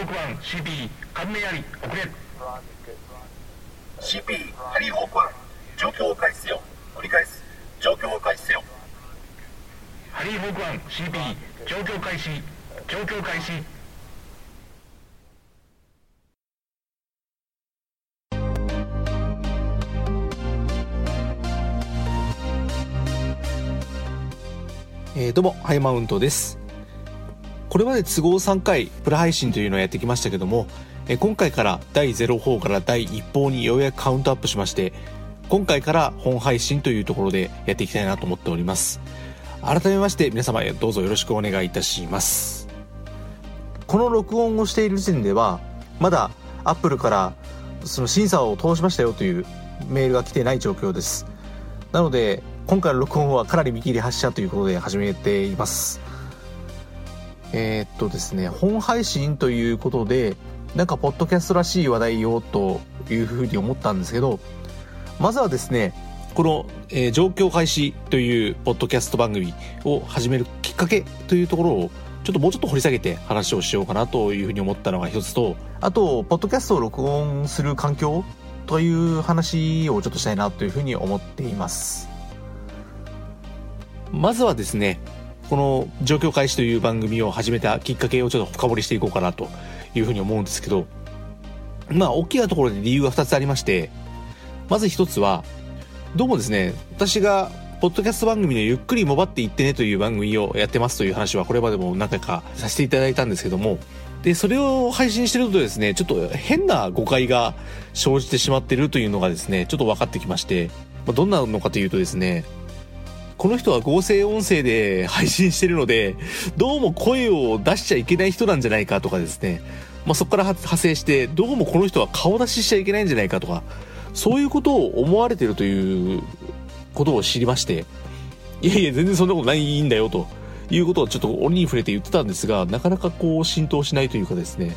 ホーク1 CP 関連あり遅れ CP ハリーホーク1状況を開始せよ。繰り返す。状況を開始せよ。ハリーホーク1 CP 状況開始状況開始えーどうも、ハイマウントです。これまで都合3回、プラ配信というのをやってきましたけども、え今回から第0報から第1報にようやくカウントアップしまして、今回から本配信というところでやっていきたいなと思っております。改めまして皆様どうぞよろしくお願いいたします。この録音をしている時点では、まだ Apple からその審査を通しましたよというメールが来てない状況です。なので今回の録音はかなり見切り発車ということで始めていますえーっとですね本配信ということでなんかポッドキャストらしい話題をというふうに思ったんですけどまずはですねこの、えー状況開始というポッドキャスト番組を始めるきっかけというところをちょっともうちょっと掘り下げて話をしようかなというふうに思ったのが一つとあとポッドキャストを録音する環境という話をちょっとしたいなというふうに思っています。まずはですねこの「状況開始」という番組を始めたきっかけをちょっと深掘りしていこうかなというふうに思うんですけどまあ大きなところで理由が2つありましてまず1つはどうもですね私がポッドキャスト番組のゆっくりもばっていってねという番組をやってますという話はこれまでも何回かさせていただいたんですけどもでそれを配信してるとですねちょっと変な誤解が生じてしまってるというのがですねちょっと分かってきましてまあどんなのかというとですねこの人は合成音声で配信してるので、どうも声を出しちゃいけない人なんじゃないかとかですね、まあ、そこから派生して、どうもこの人は顔出ししちゃいけないんじゃないかとか、そういうことを思われてるということを知りまして、いやいや、全然そんなことないんだよということをちょっと鬼に触れて言ってたんですが、なかなかこう浸透しないというかですね、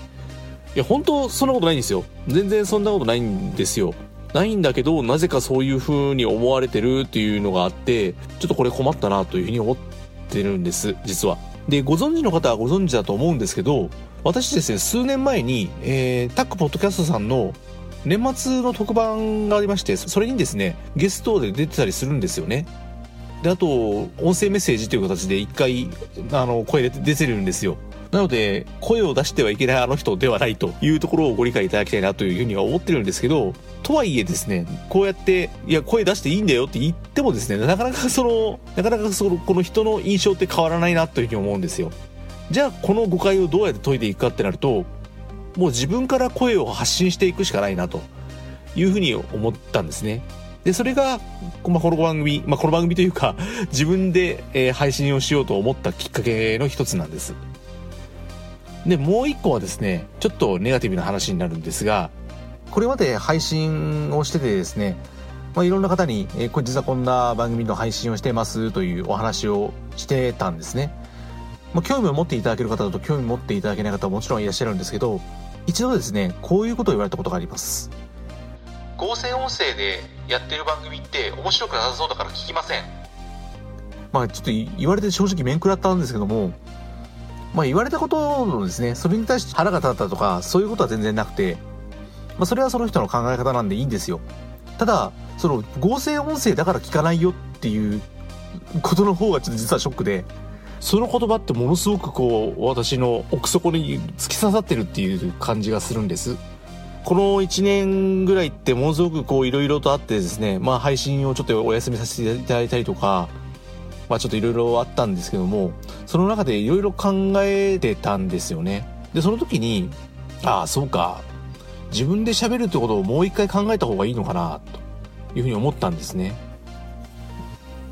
いや、本当そんなことないんですよ。全然そんなことないんですよ。ないんだけど、なぜかそういう風に思われてるっていうのがあって、ちょっとこれ困ったなというふうに思ってるんです、実は。で、ご存知の方はご存知だと思うんですけど、私ですね、数年前に、えー、タックポッドキャストさんの年末の特番がありまして、それにですね、ゲストで出てたりするんですよね。で、あと、音声メッセージという形で一回、あの、声出てるんですよ。なので、声を出してはいけないあの人ではないというところをご理解いただきたいなというふうには思ってるんですけど、とはいえですね、こうやって、いや、声出していいんだよって言ってもですね、なかなかその、なかなかその、この人の印象って変わらないなというふうに思うんですよ。じゃあ、この誤解をどうやって解いていくかってなると、もう自分から声を発信していくしかないなというふうに思ったんですね。で、それが、まあ、この番組、まあ、この番組というか、自分で、え配信をしようと思ったきっかけの一つなんです。で、もう一個はですね、ちょっとネガティブな話になるんですが、これまで配信をしててですね、まあ、いろんな方に、えーこれ実はこんな番組の配信をしてますというお話をしてたんですね。まあ、興味を持っていただける方だと興味を持っていただけない方はもちろんいらっしゃるんですけど、一度ですね、こういうことを言われたことがあります。合成音声でやってる番組って面白くなさそうだから聞きません。まあちょっと言われて正直面食らったんですけども、まあ言われたことのですね、それに対して腹が立ったとか、そういうことは全然なくて、まあそれはその人の考え方なんでいいんですよ。ただ、その合成音声だから聞かないよっていうことの方がちょっと実はショックで、その言葉ってものすごくこう、私の奥底に突き刺さってるっていう感じがするんです。この1年ぐらいってものすごくこういろいろとあってですね、まあ配信をちょっとお休みさせていただいたりとか、まあちょっといろいろあったんですけども、その中でいろいろ考えてたんですよね。で、その時に、ああ、そうか。自分で喋るってことをもう一回考えた方がいいのかな、というふうに思ったんですね。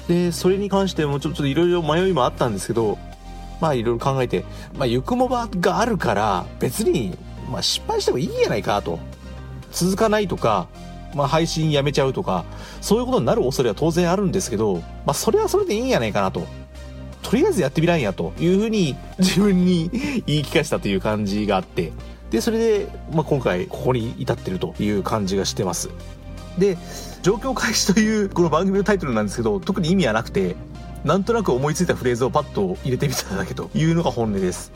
で、それに関してもちょっといろいろ迷いもあったんですけど、まあいろいろ考えて、まあゆくもばがあるから別に、まあ失敗してもいいやないかと。続かないとか、まあ配信やめちゃうとか、そういうことになる恐れは当然あるんですけど、まあそれはそれでいいんやないかなと。とりあえずやってみらんやというふうに自分に言い聞かせたという感じがあって、で、それで、まあ今回ここに至ってるという感じがしてます。で、状況開始というこの番組のタイトルなんですけど、特に意味はなくて、なんとなく思いついたフレーズをパッと入れてみただけというのが本音です。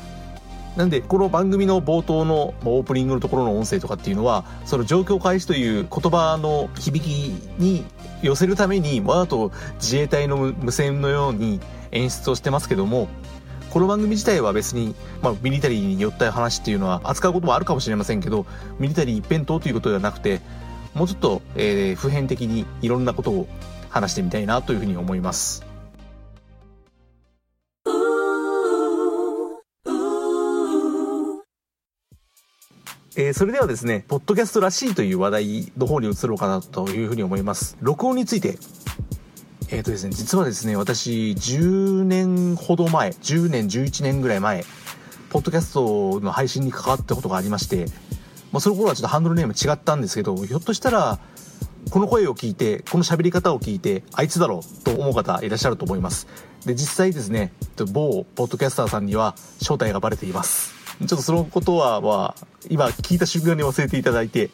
なんでこの番組の冒頭のオープニングのところの音声とかっていうのはその状況開始という言葉の響きに寄せるためにわざと自衛隊の無線のように演出をしてますけどもこの番組自体は別に、まあ、ミリタリーに寄った話っていうのは扱うこともあるかもしれませんけどミリタリー一辺倒ということではなくてもうちょっと、えー普遍的にいろんなことを話してみたいなというふうに思います。えーそれではですね、ポッドキャストらしいという話題の方に移ろうかなというふうに思います。録音について。えっ、とですね、実はですね、私、10年ほど前、10年、11年ぐらい前、ポッドキャストの配信に関わったことがありまして、まあ、その頃はちょっとハンドルネーム違ったんですけど、ひょっとしたら、この声を聞いて、この喋り方を聞いて、あいつだろうと思う方いらっしゃると思います。で、実際ですね、某ポッドキャスターさんには正体がバレています。ちょっとそのことは、まあ、今聞いた瞬間に忘れていただいて、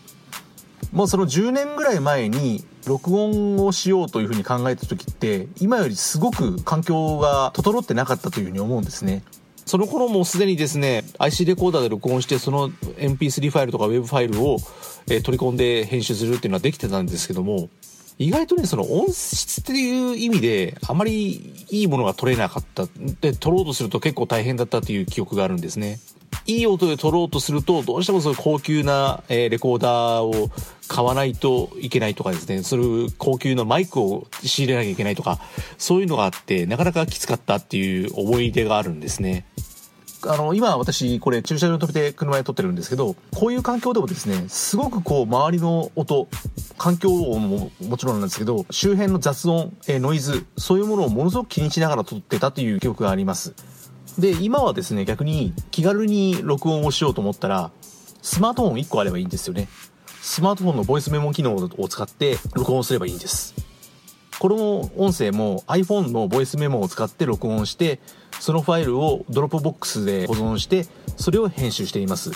もうその10年ぐらい前に録音をしようというふうに考えた時って、今よりすごく環境が整ってなかったというふうに思うんですね。その頃もすでにですね、IC レコーダーで録音して、その MP3 ファイルとか Web ファイルを、え取り込んで編集するっていうのはできてたんですけども、意外とね、その音質っていう意味で、あまりいいものが取れなかった。で、撮ろうとすると結構大変だったっていう記憶があるんですね。いい音で撮ろうとすると、どうしてもそういう高級な、えレコーダーを買わないといけないとかですね、そういう高級なマイクを仕入れなきゃいけないとか、そういうのがあって、なかなかきつかったっていう思い出があるんですね。あの、今私、これ駐車場に止めて車で撮ってるんですけど、こういう環境でもですね、すごくこう、周りの音、環境音ももちろんなんですけど、周辺の雑音、えノイズ、そういうものをものすごく気にしながら撮ってたという記憶があります。で、今はですね、逆に気軽に録音をしようと思ったら、スマートフォン1個あればいいんですよね。スマートフォンのボイスメモ機能を使って録音すればいいんです。この音声も iPhone のボイスメモを使って録音して、そのファイルを Dropbox で保存して、それを編集しています。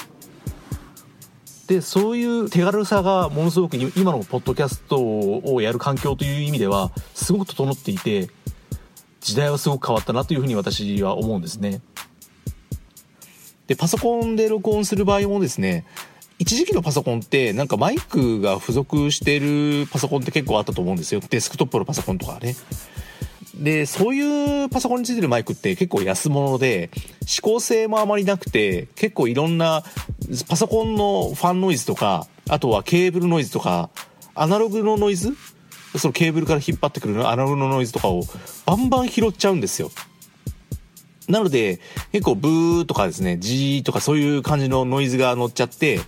で、そういう手軽さがものすごく今のポッドキャストをやる環境という意味では、すごく整っていて、時代はすごく変わったなというふうに私は思うんですね。で、パソコンで録音する場合もですね、一時期のパソコンってなんかマイクが付属してるパソコンって結構あったと思うんですよ。デスクトップのパソコンとかね。で、そういうパソコンについてるマイクって結構安物で、指向性もあまりなくて、結構いろんなパソコンのファンノイズとか、あとはケーブルノイズとか、アナログのノイズそのケーブルから引っ張ってくるアナログのノイズとかをバンバン拾っちゃうんですよ。なので、結構ブーとかですね、ジーとかそういう感じのノイズが乗っちゃって、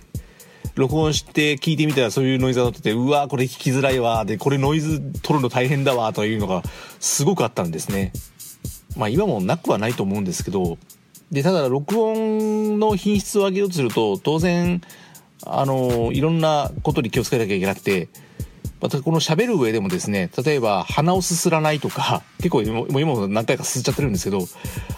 録音して聞いてみたらそういうノイズが乗ってて、うわーこれ聞きづらいわで、これノイズ取るの大変だわーというのがすごくあったんですね。まあ今もなくはないと思うんですけど、で、ただ録音の品質を上げようとすると、当然、あの、いろんなことに気をつけなきゃいけなくて、またこの喋る上でもですね、例えば鼻をすすらないとか、結構今も何回かすすっちゃってるんですけど、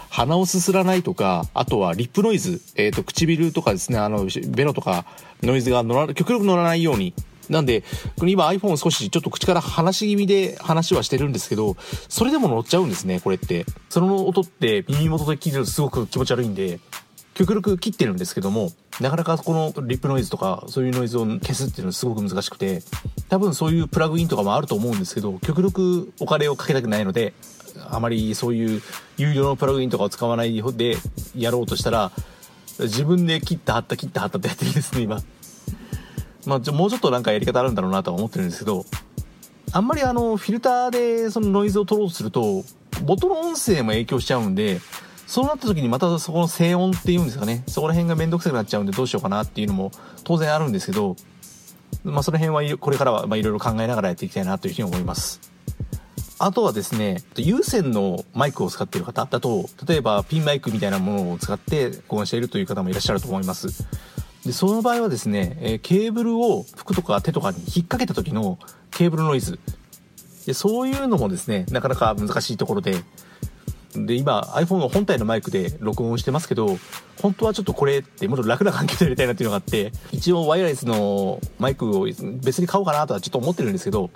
鼻をすすらないとか、あとはリップノイズ、えっ、と、唇とかですね、あの、ベロとかノイズが乗ら、極力乗らないように。なんで、今 iPhone 少しちょっと口から話し気味で話はしてるんですけど、それでも乗っちゃうんですね、これって。その音って耳元で聞いてるとすごく気持ち悪いんで、極力切ってるんですけども、なかなかこのリップノイズとかそういうノイズを消すっていうのはすごく難しくて、多分そういうプラグインとかもあると思うんですけど、極力お金をかけたくないので、あまりそういう有料のプラグインとかを使わないでやろうとしたら、自分で切った貼った切った貼ったってやってるんですね、今。まあ、もうちょっとなんかやり方あるんだろうなとは思ってるんですけど、あんまりあの、フィルターでそのノイズを取ろうとすると、元の音声も影響しちゃうんで、そうなった時にまたそこの静音っていうんですかね、そこら辺がめんどくさくなっちゃうんでどうしようかなっていうのも当然あるんですけど、まあその辺はこれからはまあいろいろ考えながらやっていきたいなというふうに思います。あとはですね、有線のマイクを使っている方だと、例えばピンマイクみたいなものを使って録音しているという方もいらっしゃると思います。で、その場合はですね、えケーブルを服とか手とかに引っ掛けた時のケーブルノイズ。で、そういうのもですね、なかなか難しいところで、で、今 iPhone の本体のマイクで録音してますけど、本当はちょっとこれってもっと楽な環境でやりたいなっていうのがあって、一応ワイヤレスのマイクを別に買おうかなとはちょっと思ってるんですけど、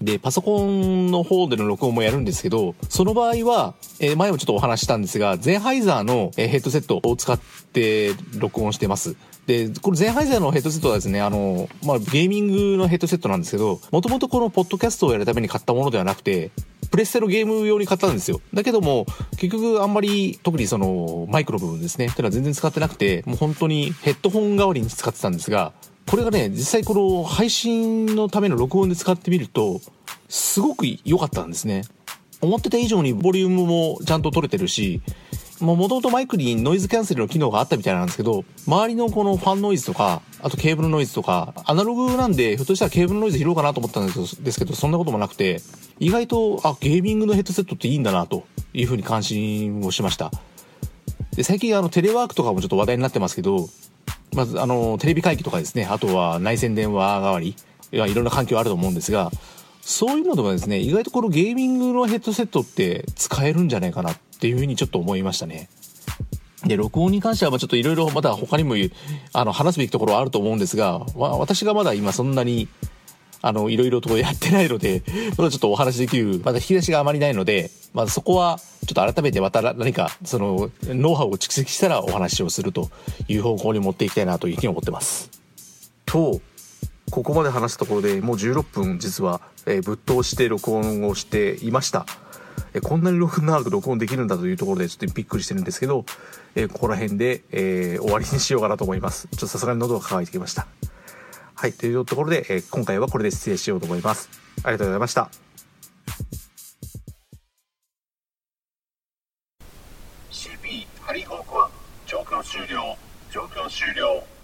で、パソコンの方での録音もやるんですけど、その場合は、えー前もちょっとお話ししたんですが、ゼンハイザーのヘッドセットを使って録音してます。で、これゼンハイザーのヘッドセットはですね、あの、まあ、ゲーミングのヘッドセットなんですけど、もともとこのポッドキャストをやるために買ったものではなくて、プレステのゲーム用に買ったんですよ。だけども、結局あんまり、特にその、マイクの部分ですね、っていうのは全然使ってなくて、もう本当にヘッドホン代わりに使ってたんですが、これがね、実際この配信のための録音で使ってみると、すごく良かったんですね。思ってた以上にボリュームもちゃんと取れてるし、もともとマイクにノイズキャンセルの機能があったみたいなんですけど、周りのこのファンノイズとか、あとケーブルノイズとか、アナログなんで、ひょっとしたらケーブルノイズ拾おうかなと思ったんですけど、そんなこともなくて、意外と、あ、ゲーミングのヘッドセットっていいんだな、というふうに関心をしました。で、最近あの、テレワークとかもちょっと話題になってますけど、まずあの、テレビ会議とかですね、あとは内線電話代わり、いろんな環境あると思うんですが、そういうのでもですね、意外とこのゲーミングのヘッドセットって使えるんじゃないかなっていうふうにちょっと思いましたね。で、録音に関しては、まあちょっといろいろまだ他にも、あの、話すべきところはあると思うんですが、わ私がまだ今そんなに、あの、いろいろとやってないので、まだちょっとお話できる、まだ引き出しがあまりないので、まあそこは、ちょっと改めてまた何か、その、ノウハウを蓄積したらお話をするという方向に持っていきたいなというふうに思ってます。と、ここまで話したところでもう16分実は、えー、ぶっ通して録音をしていました。えこんなに録音長く録音できるんだというところでちょっとびっくりしてるんですけど、えここら辺で、えー、終わりにしようかなと思います。ちょっとさすがに喉が渇いてきました。はい、というところで、え今回はこれで失礼しようと思います。ありがとうございました。CP ハリーホークは状況終了。状況終了。